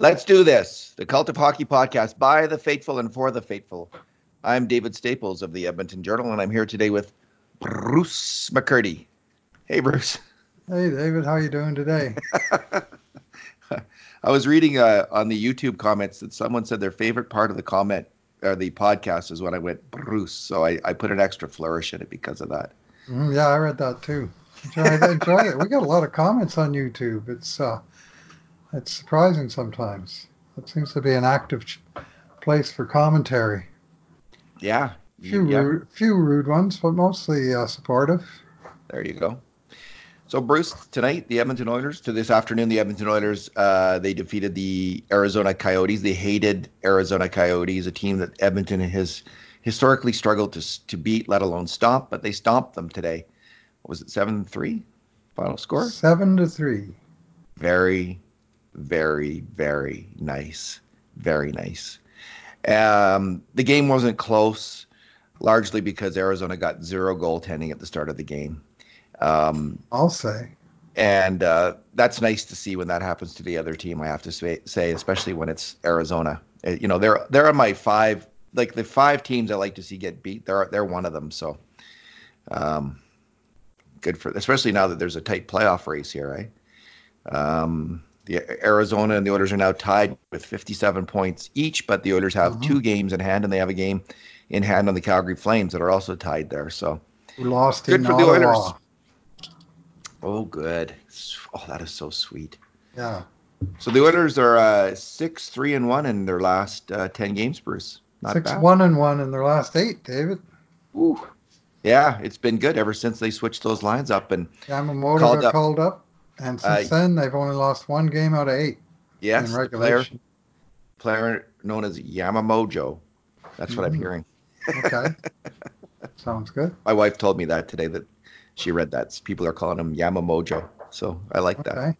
Let's do this. The Cult of Hockey podcast by the faithful and for the faithful. I'm David Staples of the Edmonton Journal, and I'm here today with Bruce McCurdy. Hey, Bruce. Hey, David. How you doing today? I was reading uh, on the YouTube comments that someone said their favorite part of the comment or the podcast is when I went Bruce, so I, I put an extra flourish in it because of that. Mm, yeah, I read that too. I enjoyed it. We got a lot of comments on YouTube. It's uh, it's surprising sometimes. It seems to be an active place for commentary. Yeah. Few yeah. rude, few rude ones, but mostly uh, supportive. There you go. So Bruce, tonight the Edmonton Oilers to this afternoon the Edmonton Oilers uh, they defeated the Arizona Coyotes. They hated Arizona Coyotes, a team that Edmonton has historically struggled to to beat, let alone stop. But they stomped them today. What was it seven three? Final score seven to three. Very very, very nice. Very nice. Um, the game wasn't close, largely because Arizona got zero goaltending at the start of the game. Um, I'll say. And uh, that's nice to see when that happens to the other team. I have to say, say, especially when it's Arizona. Uh, you know, they're they're on my five, like the five teams I like to see get beat. They're they're one of them. So, um, good for, especially now that there's a tight playoff race here, right? Um, the Arizona and the Oilers are now tied with 57 points each, but the Oilers have mm-hmm. two games in hand, and they have a game in hand on the Calgary Flames that are also tied there. So we lost good for Ottawa. the Oilers. Oh, good. Oh, that is so sweet. Yeah. So the Oilers are uh, six, three, and one in their last uh, ten games, Bruce. Not six, bad. one, and one in their last eight, David. Ooh. Yeah, it's been good ever since they switched those lines up and Yamamoto called got up. called up. And since uh, then, they've only lost one game out of eight. Yes, in regulation. Player, player known as Yamamojo. That's what mm. I'm hearing. okay. Sounds good. My wife told me that today that she read that. People are calling him Yamamojo. So I like okay. that.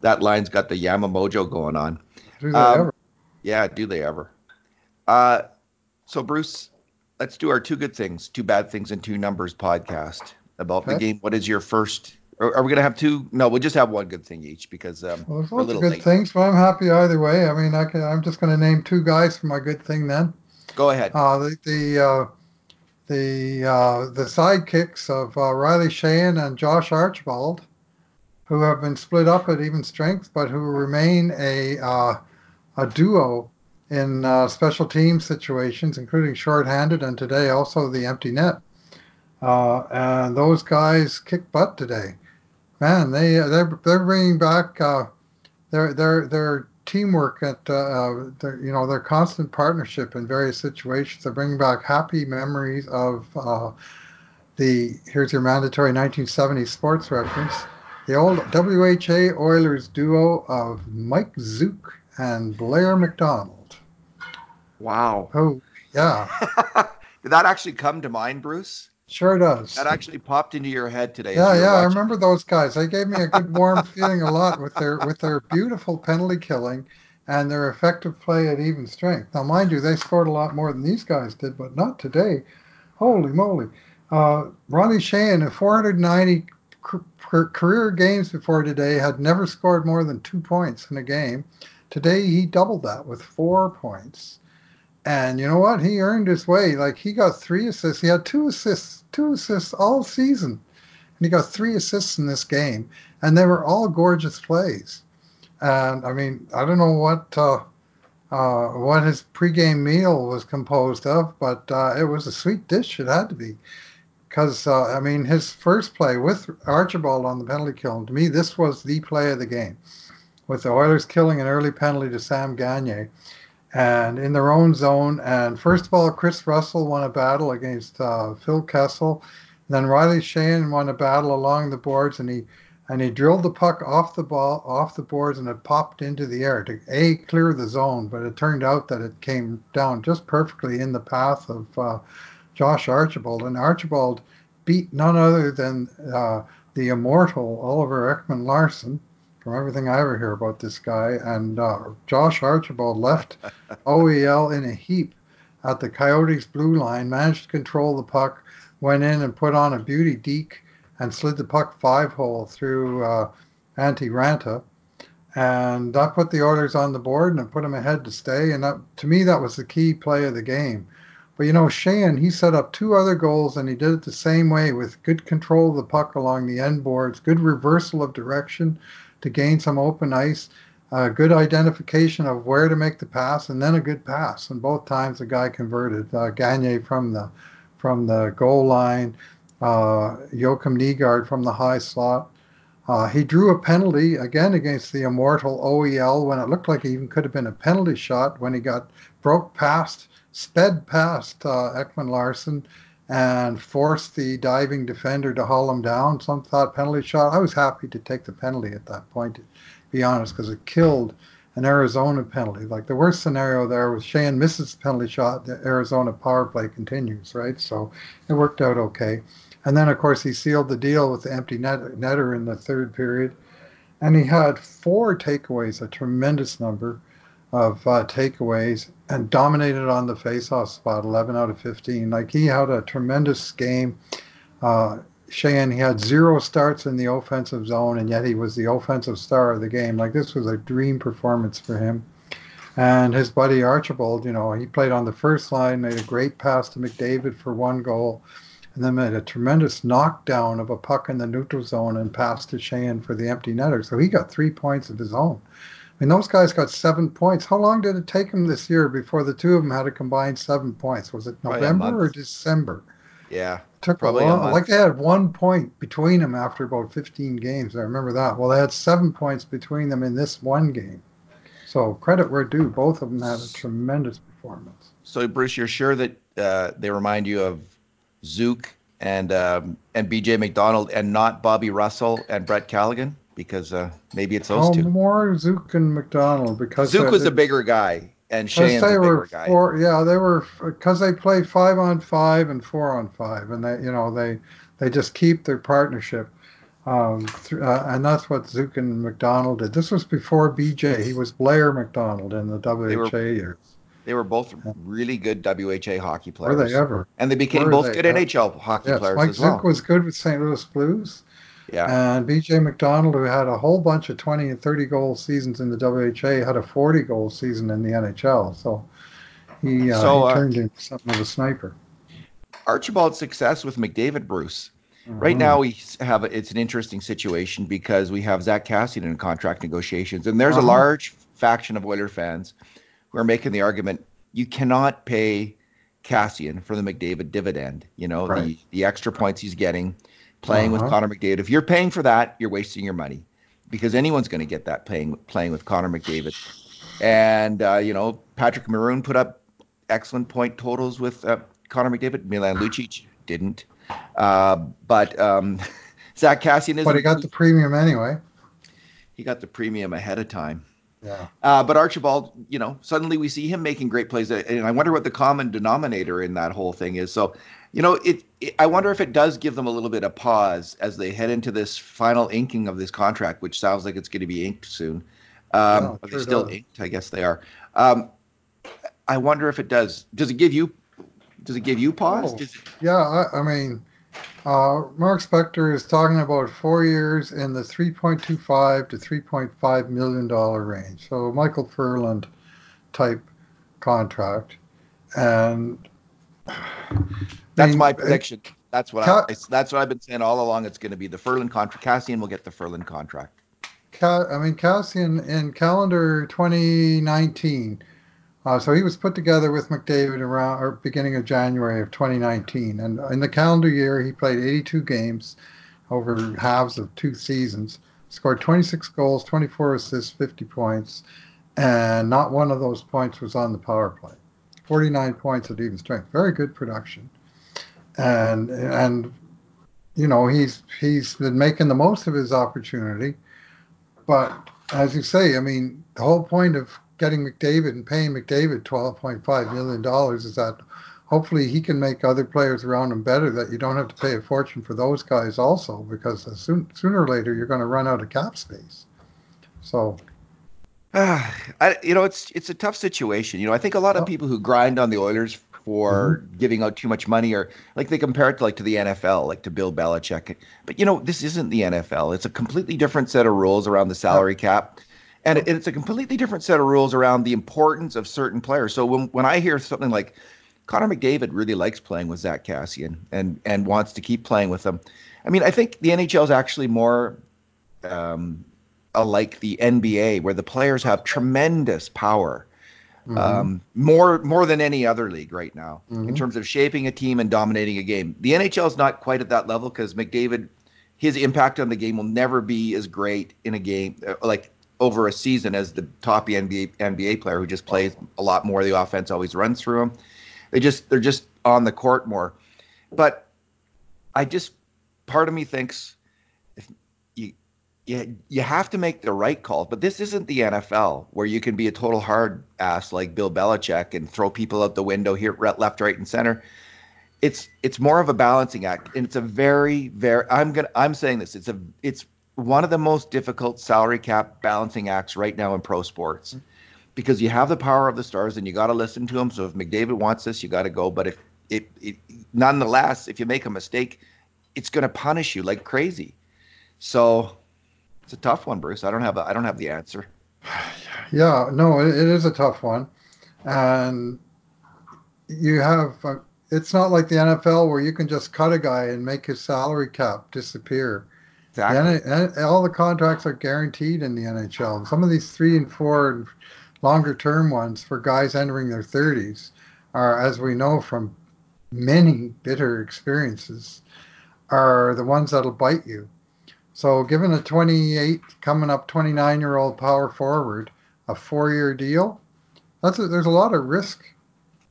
That line's got the Yamamojo going on. Do they um, ever? Yeah, do they ever? Uh, so, Bruce, let's do our two good things, two bad things, and two numbers podcast about okay. the game. What is your first are, are we going to have two? No, we'll just have one good thing each because um, well, there's lots of good late. things, but I'm happy either way. I mean, I can. I'm just going to name two guys for my good thing then. Go ahead. Uh, the the uh, the uh, the sidekicks of uh, Riley Sheahan and Josh Archibald, who have been split up at even strength, but who remain a uh, a duo in uh, special team situations, including shorthanded and today also the empty net. Uh, and those guys kick butt today man, they uh, they're they're bringing back uh, their their their teamwork at uh, uh, their, you know their constant partnership in various situations. They're bringing back happy memories of uh, the here's your mandatory 1970 sports reference. The old WHA Oilers duo of Mike Zuke and Blair MacDonald. Wow. Oh, yeah. Did that actually come to mind, Bruce? Sure does. That actually popped into your head today. Yeah, yeah, watching. I remember those guys. They gave me a good warm feeling a lot with their with their beautiful penalty killing and their effective play at even strength. Now, mind you, they scored a lot more than these guys did, but not today. Holy moly! Uh, Ronnie Sheahan, in 490 career games before today, had never scored more than two points in a game. Today, he doubled that with four points. And you know what? He earned his way. Like he got three assists. He had two assists, two assists all season. And he got three assists in this game. And they were all gorgeous plays. And I mean, I don't know what uh, uh, what his pregame meal was composed of, but uh, it was a sweet dish. It had to be. Because, uh, I mean, his first play with Archibald on the penalty kill, to me, this was the play of the game, with the Oilers killing an early penalty to Sam Gagner and in their own zone. And first of all, Kris Russell won a battle against uh, Phil Kessel. Then Riley Sheahan won a battle along the boards, and he and he drilled the puck off the ball, off the boards, and it popped into the air to a clear the zone. But it turned out that it came down just perfectly in the path of uh, Josh Archibald, and Archibald beat none other than uh, the immortal Oliver Ekman-Larsson from everything I ever hear about this guy. And uh, Josh Archibald left OEL in a heap at the Coyotes' blue line, managed to control the puck, went in and put on a beauty deke and slid the puck five hole through uh, Antti Raanta. and that put the Oilers on the board and it put them ahead to stay. And that, to me, that was the key play of the game. But you know, Sheahan, he set up two other goals and he did it the same way with good control of the puck along the end boards, good reversal of direction to gain some open ice, uh, good identification of where to make the pass, and then a good pass. And both times the guy converted. Uh, Gagner from the from the goal line, uh, Joakim Nygard from the high slot. Uh, he drew a penalty again against the immortal OEL when it looked like it even could have been a penalty shot when he got broke past, sped past uh, Ekman Larsson and forced the diving defender to haul him down. Some thought penalty shot. I was happy to take the penalty at that point, to be honest, because it killed an Arizona penalty. Like the worst scenario there was Sheahan misses the penalty shot, the Arizona power play continues, right? So it worked out okay. And then, of course, he sealed the deal with the empty net, netter in the third period. And he had four takeaways, a tremendous number of uh, takeaways, and dominated on the faceoff spot, 11 out of 15. Like he had a tremendous game. Uh, Sheahan, he had zero starts in the offensive zone, and yet he was the offensive star of the game. Like this was a dream performance for him. And his buddy Archibald, you know, he played on the first line, made a great pass to McDavid for one goal and then made a tremendous knockdown of a puck in the neutral zone and passed to Sheahan for the empty netter. So he got three points of his own. I mean, those guys got seven points. How long did it take them this year before the two of them had a combined seven points? Was it November or December? Yeah, it took probably a long. A like they had one point between them after about 15 games. I remember that. Well, they had seven points between them in this one game. So credit where due. Both of them had a tremendous performance. So Bruce, you're sure that uh, they remind you of Zuke and um, and BJ MacDonald and not Bobby Russell and Brett Callighen because uh, maybe it's those oh, two. More Zuke and MacDonald because Zuke was a bigger guy and they a were guy. Four, yeah, they were because they played five on five and four on five, and they you know they they just keep their partnership. Um, th- uh, and that's what Zuke and MacDonald did. This was before BJ. He was Blair MacDonald in the WHA were, years. They were both really good WHA hockey players. Were they ever? And they became were both they good ever? NHL hockey yes, players Mike as well. Zuke was good with St. Louis Blues. Yeah. And BJ MacDonald, who had a whole bunch of 20 and 30 goal seasons in the WHA, had a 40 goal season in the NHL. So he, uh, so, he uh, turned into something of a sniper. Archibald's success with McDavid, Bruce. Mm-hmm. Right now, we have it's an interesting situation because we have Zack Kassian in contract negotiations, and there's uh-huh. a large faction of Oiler fans who are making the argument you cannot pay Kassian for the McDavid dividend. You know, right. the, the extra points he's getting playing uh-huh. with Connor McDavid. If you're paying for that, you're wasting your money because anyone's going to get that playing playing with Connor McDavid. And uh, you know, Patrick Maroon put up excellent point totals with uh, Connor McDavid. Milan Lucic didn't, uh, but um, Zack Kassian is. But he got the premium anyway. He got the premium ahead of time. Yeah. Uh, but Archibald, you know, suddenly we see him making great plays, and I wonder what the common denominator in that whole thing is. So, you know, it, it, I wonder if it does give them a little bit of pause as they head into this final inking of this contract, which sounds like it's going to be inked soon. Um, yeah, are they still does. inked? I guess they are. Um, I wonder if it does. Does it give you? Does it give you pause? Oh, it... Yeah, I, I mean, uh, Mark Spector is talking about four years in the 3.25 to 3.5 million dollar range. So Micheal Ferland type contract, and that's my prediction. That's what I, that's what I've been saying all along. It's going to be the Ferland contract. Kassian will get the Ferland contract. I mean, Kassian in calendar 2019 uh, so he was put together with McDavid around or beginning of January of 2019, and in the calendar year he played 82 games over halves of two seasons, scored 26 goals, 24 assists, 50 points, and not one of those points was on the power play. 49 points at even strength, very good production, and and you know he's he's been making the most of his opportunity, but as you say, I mean the whole point of getting McDavid and paying McDavid $12.5 million is that hopefully he can make other players around him better that you don't have to pay a fortune for those guys also because soon, sooner or later you're going to run out of cap space. So. Uh, I, you know, it's it's a tough situation. You know, I think a lot of people who grind on the Oilers for mm-hmm. giving out too much money or like they compare it to like to the NFL, like to Bill Belichick. But you know, this isn't the NFL. It's a completely different set of rules around the salary cap and it, it's a completely different set of rules around the importance of certain players. So when when I hear something like Connor McDavid really likes playing with Zack Kassian and and wants to keep playing with him, I mean, I think the NHL is actually more um, like the NBA, where the players have tremendous power. Mm-hmm. Um, more more than any other league right now mm-hmm. in terms of shaping a team and dominating a game. The NHL is not quite at that level because McDavid, his impact on the game will never be as great in a game uh, like over a season as the top NBA NBA player who just plays a lot more. The offense always runs through him. They just they're just on the court more. But I just part of me thinks you you have to make the right calls. But this isn't the NFL where you can be a total hard ass like Bill Belichick and throw people out the window here, left, right, and center. It's it's more of a balancing act, and it's a very very. I'm gonna I'm saying this. It's a it's one of the most difficult salary cap balancing acts right now in pro sports mm-hmm. because you have the power of the stars and you got to listen to them. So if McDavid wants this, you got to go. But if it, it, nonetheless, if you make a mistake, it's going to punish you like crazy. So it's a tough one, Bruce. I don't have a, I don't have the answer. Yeah, no, it, it is a tough one, and you have. Uh, it's not like the NFL where you can just cut a guy and make his salary cap disappear. Exactly. The, all the contracts are guaranteed in the NHL. Some of these three and four and longer term ones for guys entering their 30s are, as we know from many bitter experiences, are the ones that'll bite you. So, given a 28, coming up 29 year old power forward, a four year deal, that's a, there's a lot of risk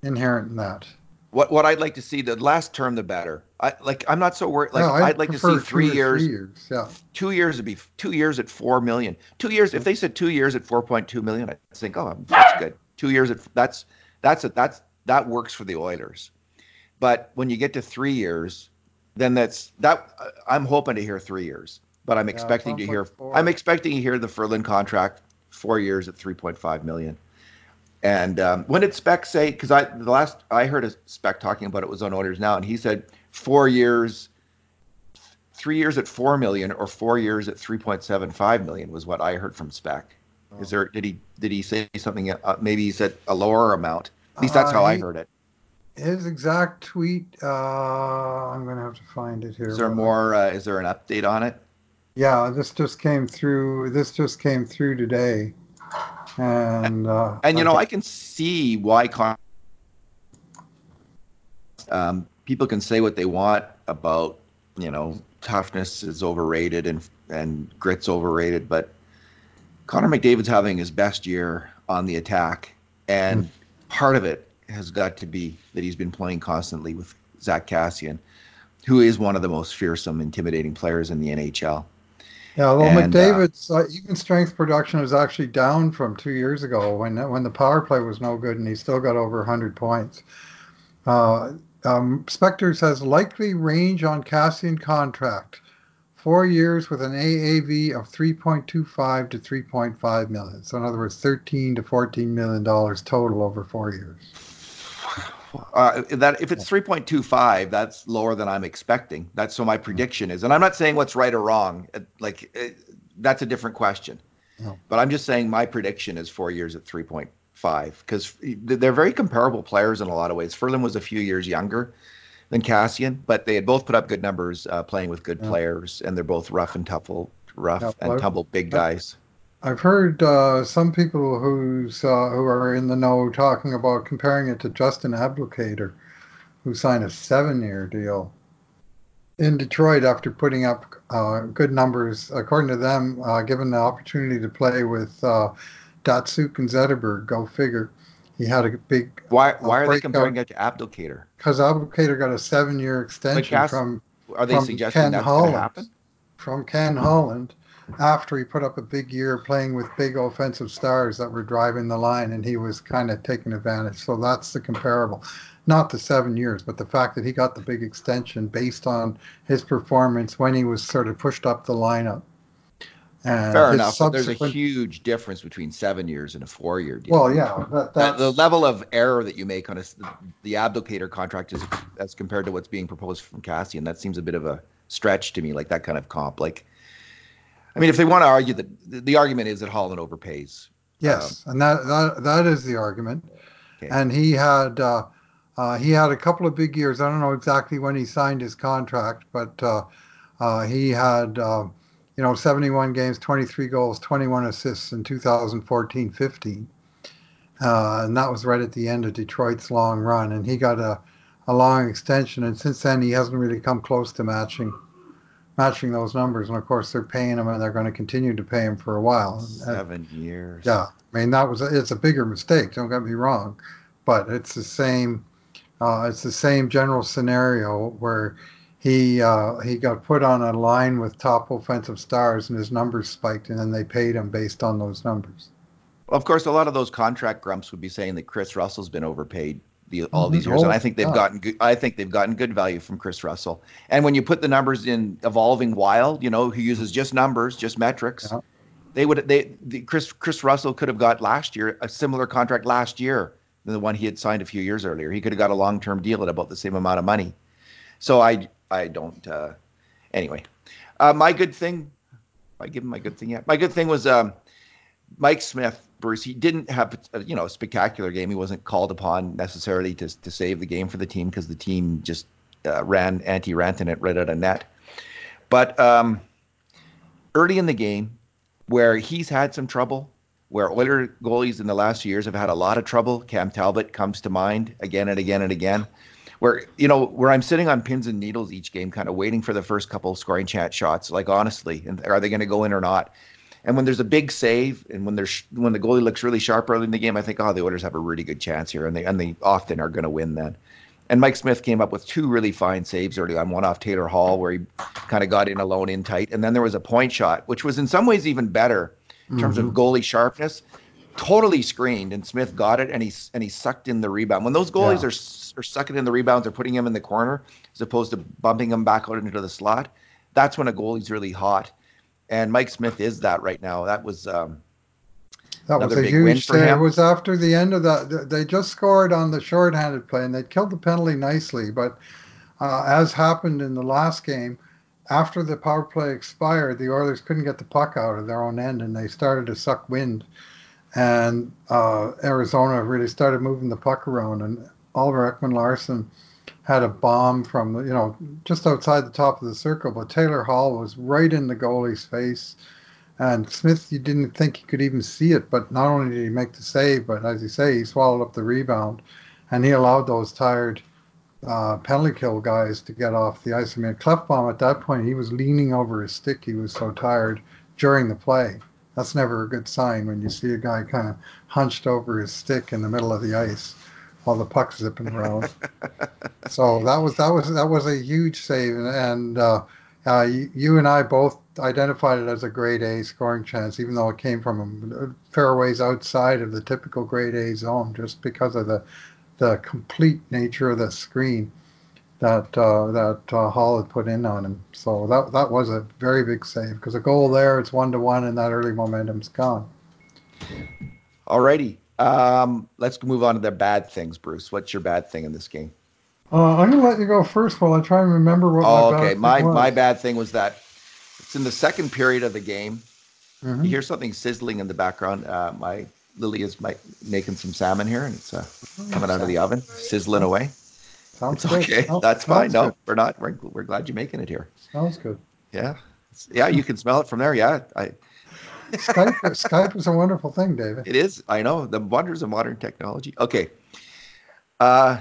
inherent in that. What what I'd like to see the last term the better. I like I'm not so worried. Like no, I'd, I'd like to see three years. Three years, yeah. Two years would be two years at four million. Two years. If they said two years at 4.2 million, I'd think, oh, that's good. Two years at that's that's a, that's that works for the Oilers. But when you get to three years, then that's that. I'm hoping to hear three years, but I'm yeah, expecting to hear. I'm expecting to hear the Ferland contract four years at 3.5 million. And um, when did Spec say? Because I the last I heard a Spec talking about it was on Oilers Now, and he said four years, three years at four million, or four years at three point seven five million was what I heard from Spec. Oh. Is there did he did he say something? Uh, maybe he said a lower amount. At least that's uh, how he, I heard it. His exact tweet. Uh, I'm gonna have to find it here. Is there more? Uh, is there an update on it? Yeah, this just came through. This just came through today and uh, and you know I can see why con- um, people can say what they want about you know toughness is overrated and and grit's overrated, but Connor McDavid's having his best year on the attack, and mm. part of it has got to be that he's been playing constantly with Zack Kassian, who is one of the most fearsome, intimidating players in the NHL. Yeah, well, and, uh, McDavid's uh, even strength production is actually down from two years ago when when the power play was no good, and he still got over 100 points. Uh, um, Spector says likely range on Kassian contract, four years with an AAV of 3.25 to 3.5 million. So in other words, 13 to 14 million dollars total over four years. Uh, that if it's 3.25, that's lower than I'm expecting. That's so my prediction is, and I'm not saying what's right or wrong. Like it, that's a different question. No. But I'm just saying my prediction is four years at 3.5 because they're very comparable players in a lot of ways. Ferland was a few years younger than Kassian but they had both put up good numbers uh, playing with good yeah. players, and they're both rough and tumble, rough yeah, and tumble big guys. I've heard uh, some people who's uh, who are in the know talking about comparing it to Justin Abdelkader, who signed a seven-year deal in Detroit after putting up uh, good numbers, according to them, uh, given the opportunity to play with uh, Datsyuk and Zetterberg. Go figure. He had a big. Why? Why are they comparing it to Abdelkader? Because Abdelkader got a seven-year extension from. Are they from suggesting Ken that's going to happen? From Ken Holland after he put up a big year playing with big offensive stars that were driving the line and he was kind of taking advantage. So that's the comparable. Not the seven years, but the fact that he got the big extension based on his performance when he was sort of pushed up the lineup. And Fair enough. Subsequent... there's a huge difference between seven years and a four year deal. Well, yeah. That, the level of error that you make on a, the Abdelkader contract is as compared to what's being proposed from Kassian. That seems a bit of a stretch to me, like that kind of comp. Like, I mean, if they want to argue that the, argument is that Holland overpays. Yes, um, and that, that that is the argument. Okay. And he had uh, uh, he had a couple of big years. I don't know exactly when he signed his contract, but uh, uh he had uh, you know 71 games, 23 goals, 21 assists in 2014-15. Uh, and that was right at the end of Detroit's long run. And he got a, a long extension, and since then he hasn't really come close to matching matching those numbers. And of course, they're paying him, and they're going to continue to pay him for a while. Seven and, years. Yeah, I mean that was a, it's a bigger mistake. Don't get me wrong, but it's the same. Uh, it's the same general scenario where he uh, he got put on a line with top offensive stars, and his numbers spiked, and then they paid him based on those numbers. Of course, a lot of those contract grumps would be saying that Kris Russell's been overpaid the, all mm-hmm. these years, and I think they've gotten good. I think they've gotten good value from Kris Russell. And when you put the numbers in evolving wild, you know, who uses just numbers, just metrics, yeah. they would they the, Kris Kris Russell could have got last year a similar contract last year than the one he had signed a few years earlier. He could have got a long term deal at about the same amount of money. So I I don't. Uh, anyway, uh, my good thing. I give him my good thing yet. My good thing was um, Mike Smith Bruce, he didn't have a, you know a spectacular game. He wasn't called upon necessarily to to save the game for the team because the team just uh, ran Antti Rantanen right out of net. But um, early in the game, where he's had some trouble, where Oiler goalies in the last years have had a lot of trouble, Cam Talbot comes to mind again and again and again. Where you know where I'm sitting on pins and needles each game, kind of waiting for the first couple scoring chance shots. Like honestly, are they going to go in or not? And when there's a big save, and when there's when the goalie looks really sharp early in the game, I think, oh, the Oilers have a really good chance here, and they and they often are going to win then. And Mike Smith came up with two really fine saves early on. One off Taylor Hall, where he kind of got in alone in tight, and then there was a point shot, which was in some ways even better in mm-hmm. terms of mm-hmm. goalie sharpness. Totally screened, and Smith got it, and he and he sucked in the rebound. When those goalies yeah. are are sucking in the rebounds, they're putting him in the corner as opposed to bumping him back out into the slot. That's when a goalie's really hot and Mike Smith is that right now. That was um, that was a huge. It was after the end of that. They just scored on the shorthanded play, and they killed the penalty nicely. But uh, as happened in the last game, after the power play expired, the Oilers couldn't get the puck out of their own end, and they started to suck wind. And uh, Arizona really started moving the puck around, and Oliver Ekman-Larsson had a bomb from you know just outside the top of the circle, but Taylor Hall was right in the goalie's face. And Smith, you didn't think he could even see it, but not only did he make the save, but as you say, he swallowed up the rebound, and he allowed those tired uh, penalty kill guys to get off the ice. I mean, Klefbom at that point, he was leaning over his stick. He was so tired during the play. That's never a good sign when you see a guy kind of hunched over his stick in the middle of the ice while the puck's zipping around. so that was that was that was a huge save, and uh, uh, you, you, and I both identified it as a grade A scoring chance, even though it came from a fair ways outside of the typical grade A zone, just because of the the complete nature of the screen that uh, that uh, Hall had put in on him. So that that was a very big save because a goal there, it's one to one, and that early momentum's gone. Alrighty, um, let's move on to the bad things, Bruce. What's your bad thing in this game? Uh, I'm gonna let you go first while I try and remember what. Oh, my okay. my my bad thing was that it's in the second period of the game. Mm-hmm. You hear something sizzling in the background. Uh, my Lily is my, making some salmon here, and it's uh, oh, coming out of the oven, sizzling away. Sounds it's okay. That's fine. No, good. we're not. We're, we're glad you're making it here. Sounds good. Yeah, yeah. You can smell it from there. Yeah, I Skype, Skype is a wonderful thing, David. It is. I know the wonders of modern technology. Okay. Uh,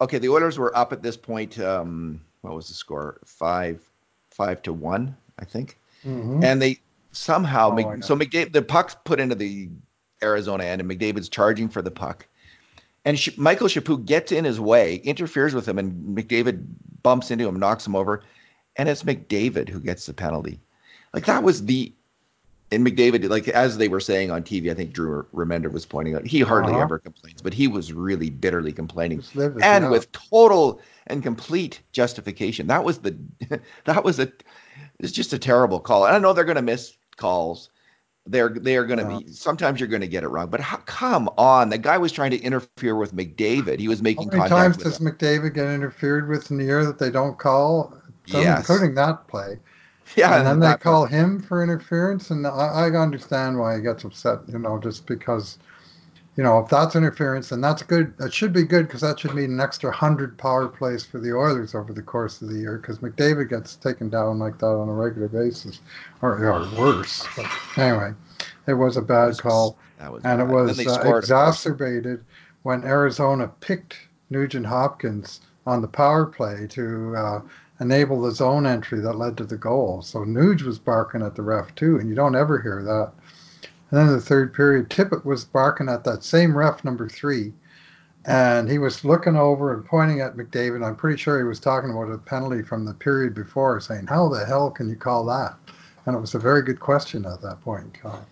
okay. The Oilers were up at this point. Um, what was the score? Five, five to one, I think. Mm-hmm. And they somehow, oh, so McDavid, the puck's put into the Arizona end, and McDavid's charging for the puck. And Sh- Michael Chaput gets in his way, interferes with him, and McDavid bumps into him, knocks him over, and it's McDavid who gets the penalty. Like that was the and McDavid, like as they were saying on TV, I think Drew Remenda was pointing out, he hardly uh-huh. ever complains, but he was really bitterly complaining, and with total and complete justification. That was the, that was a, it's just a terrible call. And I know they're going to miss calls. They're they are going to yeah. be. Sometimes you're going to get it wrong, but how, come on, the guy was trying to interfere with McDavid. He was making. How many times does him. McDavid get interfered with in the year that they don't call? Some, yes. including that play. Yeah, and then they call him for interference, and I, I understand why he gets upset. You know, just because you know if that's interference, then that's good. That should be good because that should mean an extra hundred power plays for the Oilers over the course of the year. Because McDavid gets taken down like that on a regular basis, or, or worse. But anyway, it was a bad was call, and it bad. They was uh, scored, of course. exacerbated when Arizona picked Nugent Hopkins on the power play to uh, enable the zone entry that led to the goal. So Nuge was barking at the ref too, and you don't ever hear that. And then in the third period, Tippett was barking at that same ref number three, and he was looking over and pointing at McDavid. I'm pretty sure he was talking about a penalty from the period before, saying, "How the hell can you call that?" And it was a very good question at that point in time.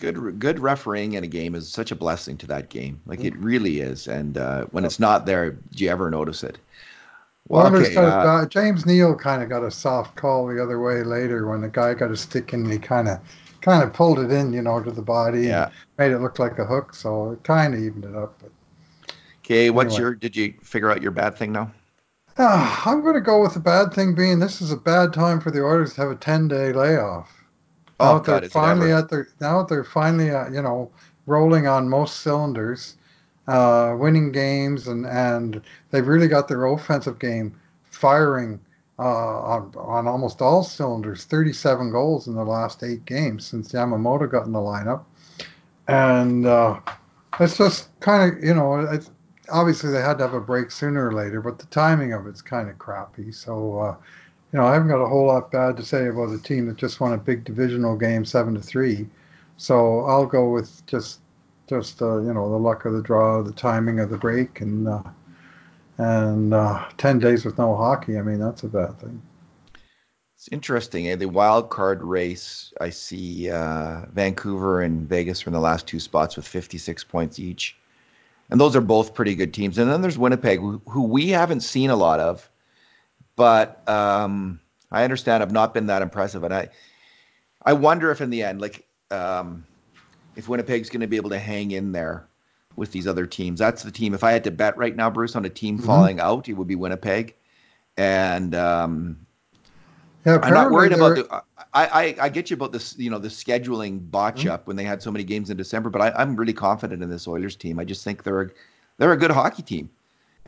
Good good refereeing in a game is such a blessing to that game. Like Mm. it really is. And uh, when it's not there, do you ever notice it? Well, okay. Uh, back. James Neal kind of got a soft call the other way later when the guy got a stick and he kind of kind of pulled it in, you know, to the body and yeah. made it look like a hook. So it kind of evened it up. But Okay. What's anyway, your? Did you figure out your bad thing now? Ah, I'm going to go with the bad thing being this is a bad time for the Oilers to have a 10 day layoff. Oh, Now that they're God, finally at their now they're finally at, you know rolling on most cylinders, uh, winning games and and they've really got their offensive game firing uh, on on almost all cylinders. 37 goals in the last eight games since Yamamoto got in the lineup, and uh, it's just kind of you know obviously they had to have a break sooner or later, but the timing of it's kind of crappy. So. Uh, you know, I haven't got a whole lot bad to say about a team that just won a big divisional game seven to three. So I'll go with just just uh, you know the luck of the draw, the timing of the break, and uh, and uh, ten days with no hockey. I mean, that's a bad thing. It's interesting. Eh? The wild card race. I see uh, Vancouver and Vegas are in the last two spots with 56 points each, and those are both pretty good teams. And then there's Winnipeg, who, who we haven't seen a lot of, but um, I understand have not been that impressive. And I I wonder if in the end, like, um, if Winnipeg's going to be able to hang in there with these other teams. That's the team. If I had to bet right now, Bruce, on a team hmm falling out, it would be Winnipeg. And um, Yeah, I'm not worried about the. I, I I get you about this, you know, the scheduling botch Mhm. up when they had so many games in December. But I, I'm really confident in this Oilers team. I just think they're a, they're a good hockey team,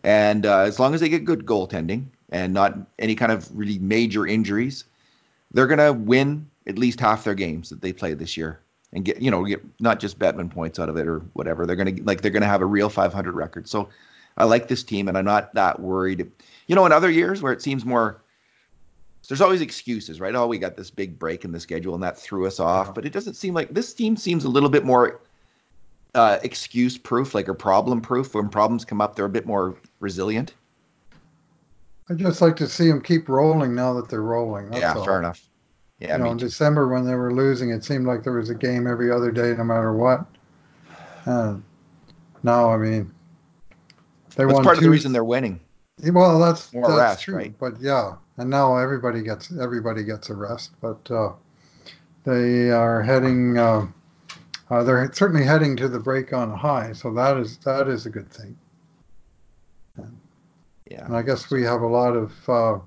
and uh, as long as they get good goaltending and not any kind of really major injuries, they're gonna win at least half their games that they play this year and get you know get not just Bettman points out of it or whatever. They're gonna like they're gonna have a real 500 record. So I like this team and I'm not that worried. You know, in other years where it seems more there's always excuses, right? Oh, we got this big break in the schedule and that threw us off. But it doesn't seem like this team seems a little bit more uh, excuse proof, like a problem proof. When problems come up, they're a bit more resilient. I just like to see them keep rolling now that they're rolling. That's Yeah, fair enough. Yeah, You know, in too. December when they were losing, it seemed like there was a game every other day, no matter what. And now, I mean, they That's won part of the reason they're winning. Well, that's More that's rest, true, right? but yeah, and now everybody gets everybody gets a rest, but uh, they are heading. Uh, uh, they're certainly heading to the break on a high, so that is that is a good thing. And, Yeah. and I guess we have a lot of uh,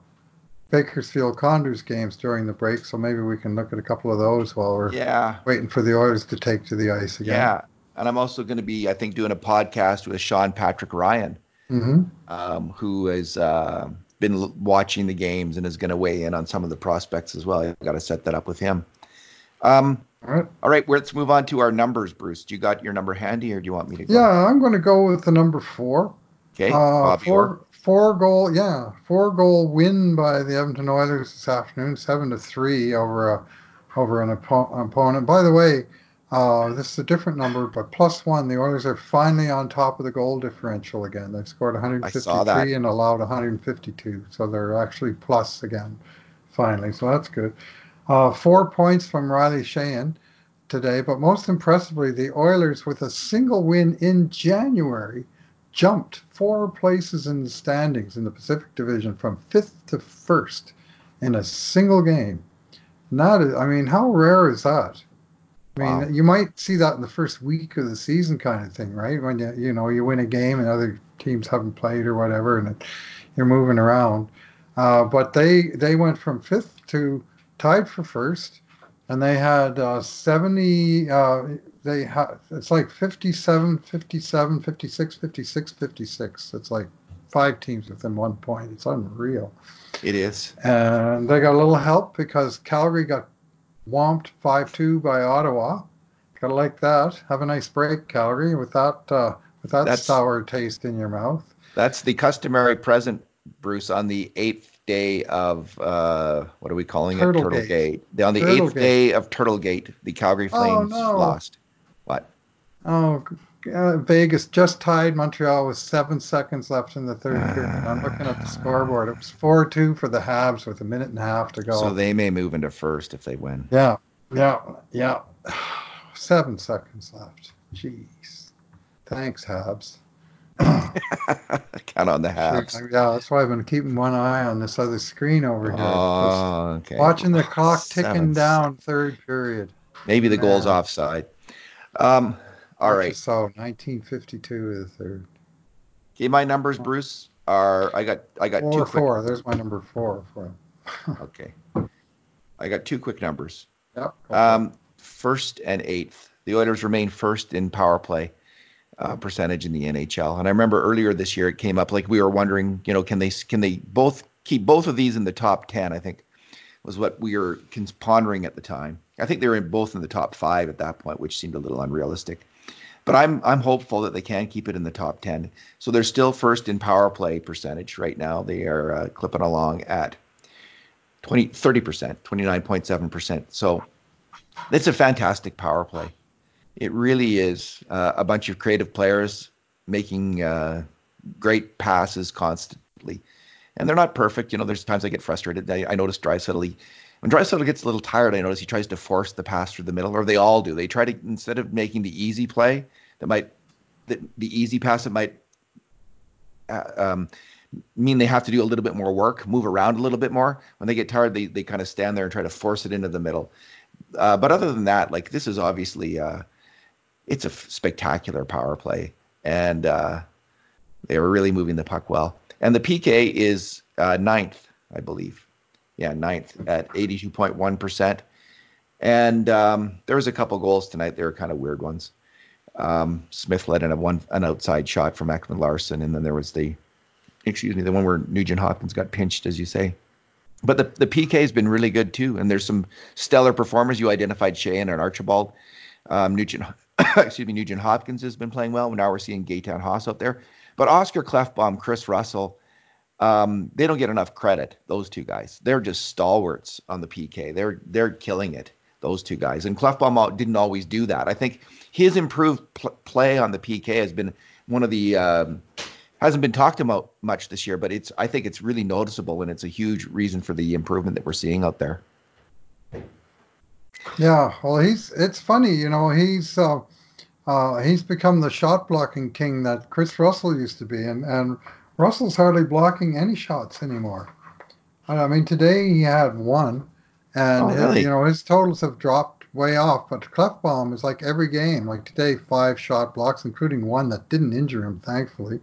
Bakersfield Condors games during the break, so maybe we can look at a couple of those while we're Yeah. waiting for the Oilers to take to the ice again. Yeah. And I'm also going to be, I think, doing a podcast with Sean Patrick Ryan, Mm-hmm. um, who has uh, been l- watching the games and is going to weigh in on some of the prospects as well. I've got to set that up with him. Um, All right. all right, let's move on to our numbers, Bruce. Do you got your number handy or do you want me to go? Yeah, I'm going to go with the number four. Okay. Uh, Bobby Orr. Four goal, yeah, four goal win by the Edmonton Oilers this afternoon, seven to three over a over an oppo- opponent. By the way, uh, this is a different number, but plus one. The Oilers are finally on top of the goal differential again. They've scored I saw that. 153 and allowed 152, so they're actually plus again, finally. So that's good. Uh, four points from Riley Sheahan today, but most impressively, the Oilers, with a single win in January, jumped four places in the standings in the Pacific Division from fifth to first in a single game. Not, I mean, how rare is that? I Wow. mean, you might see that in the first week of the season, kind of thing, right? When you you know you win a game and other teams haven't played or whatever, and you're moving around. Uh, but they they went from fifth to tied for first, and they had uh, 70. Uh, they had it's like 57, 57, 56, 56, 56. It's like five teams within one point. It's unreal. It is. And they got a little help because Calgary got whomped 5 2 by Ottawa. Gotta like that. Have a nice break, Calgary, with that, uh, with that that's, sour taste in your mouth. That's the customary present, Bruce, on the eighth day of uh, what are we calling Turtle it? Turtle Gate. Gate. On the Turtle eighth Gate. day of Turtle Gate, the Calgary oh, Flames oh, no. lost. What? Oh, uh, Vegas just tied Montreal with seven seconds left in the third uh, period. I'm looking at the scoreboard. It was 4 2 for the Habs with a minute and a half to go. So they may move into first if they win. Yeah, yeah, yeah. Seven seconds left. Jeez. Thanks, Habs. Count on the Habs. Yeah, that's why I've been keeping one eye on this other screen over here. Oh, okay. Watching the clock ticking down, third period. Maybe the goal's offside. Um, all right. So 1952 is the third. Okay, my numbers, Bruce, are I got I got four, two. Quick... Four. There's my number four. four. okay. I got two quick numbers. Yep. Um, first and eighth. The Oilers remain first in power play uh, percentage in the NHL. And I remember earlier this year it came up like we were wondering, you know, can they can they both keep both of these in the top ten? I think was what we were pondering at the time. I think they were in both in the top five at that point, which seemed a little unrealistic. But I'm I'm hopeful that they can keep it in the top ten. So they're still first in power play percentage right now. They are uh, clipping along at 20 30 percent, 29.7 percent. So it's a fantastic power play. It really is uh, a bunch of creative players making uh, great passes constantly, and they're not perfect. You know, there's times I get frustrated. I, I notice Draisaitl when Draisaitl gets a little tired, I notice he tries to force the pass through the middle, or they all do. They try to instead of making the easy play that might the, the easy pass that might uh, um, mean they have to do a little bit more work, move around a little bit more. When they get tired, they they kind of stand there and try to force it into the middle. Uh, but other than that, like this is obviously uh, it's a spectacular power play, and uh, they were really moving the puck well. And the PK is uh, ninth, I believe yeah, ninth at 82.1%. And um, there was a couple goals tonight. They were kind of weird ones. Um, Smith led in a one an outside shot from Ekman-Larsson, and then there was the, excuse me, the one where Nugent Hopkins got pinched, as you say. But the the PK has been really good too, and there's some stellar performers. You identified Sheahan and Archibald. Um, Nugent, excuse me, Nugent Hopkins has been playing well. Now we're seeing Gaetan Haas out there, but Oscar Klefbom, Kris Russell, um, they don't get enough credit. Those two guys, they're just stalwarts on the PK. They're they're killing it. Those two guys, and Klefbom didn't always do that. I think his improved pl- play on the PK has been one of the um, hasn't been talked about much this year, but it's I think it's really noticeable, and it's a huge reason for the improvement that we're seeing out there. Yeah, well, he's it's funny, you know, he's uh, uh, he's become the shot blocking king that Kris Russell used to be, and and Russell's hardly blocking any shots anymore. I mean, today he had one, and oh, really? his, you know his totals have dropped way off. But Klefbom is like every game. Like today, five shot blocks, including one that didn't injure him, thankfully.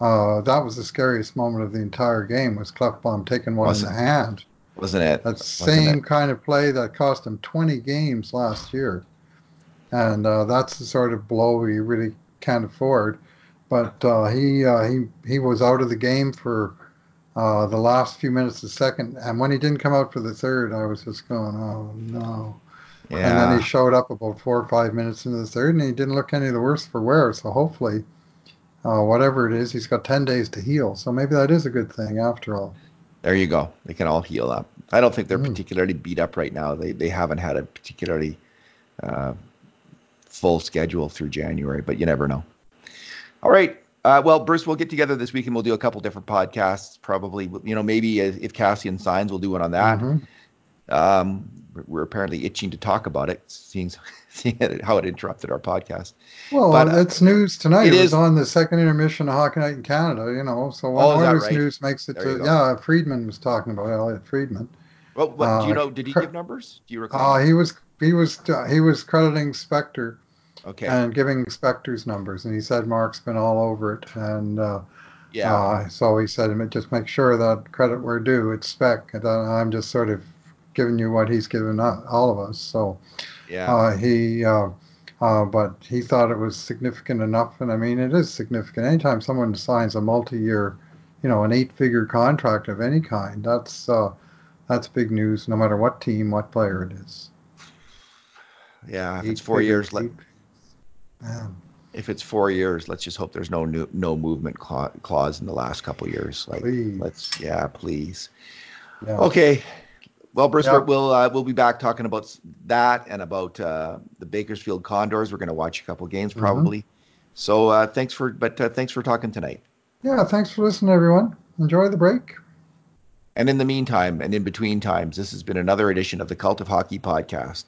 Uh, that was the scariest moment of the entire game. Was Klefbom taking one wasn't, in the hand? Wasn't it? That same it? kind of play that cost him 20 games last year, and uh, that's the sort of blow you really can't afford but uh, he uh, he he was out of the game for uh, the last few minutes of the second, and when he didn't come out for the third, I was just going, oh no. Yeah. And then he showed up about four or five minutes into the third, and he didn't look any the worse for wear. So hopefully, uh, whatever it is, he's got ten days to heal. So maybe that is a good thing after all. There you go. They can all heal up. I don't think they're mm. particularly beat up right now. They they haven't had a particularly uh, full schedule through January, but you never know. All right. Uh, well, Bruce, we'll get together this week and we'll do a couple different podcasts. Probably, you know, maybe if Kassian signs, we'll do one on that. Mm-hmm. Um, we're apparently itching to talk about it, seeing, seeing how it interrupted our podcast. Well, but, uh, it's news tonight. It, it is on the second intermission of Hockey Night in Canada. You know, so when oh, right? news makes it to yeah. Friedman was talking about Elliotte Friedman. Well, what, uh, do you uh, know? Did he give numbers? Do you recall? Uh, he was he was uh, he was crediting Spector Okay. And giving Spector's numbers, and he said Mark's been all over it, and uh, yeah. Uh, so he said, just make sure that credit where due. It's Spec, and I'm just sort of giving you what he's given all of us. So yeah, uh, he. Uh, uh, but he thought it was significant enough, and I mean, it is significant. Anytime someone signs a multi-year, you know, an eight-figure contract of any kind, that's uh, that's big news, no matter what team, what player it is. Yeah, if eight it's four years, let, yeah. if it's four years, let's just hope there's no new, no movement clause in the last couple years. Like, please. let's, yeah, please. Yeah. Okay. Well, Bruce, yep. we'll uh, we'll be back talking about that and about uh, the Bakersfield Condors. We're going to watch a couple games mm-hmm. probably. Mm-hmm. So uh, thanks for, but uh, thanks for talking tonight. Yeah, thanks for listening, everyone. Enjoy the break. And in the meantime, and in between times, this has been another edition of the Cult of Hockey podcast.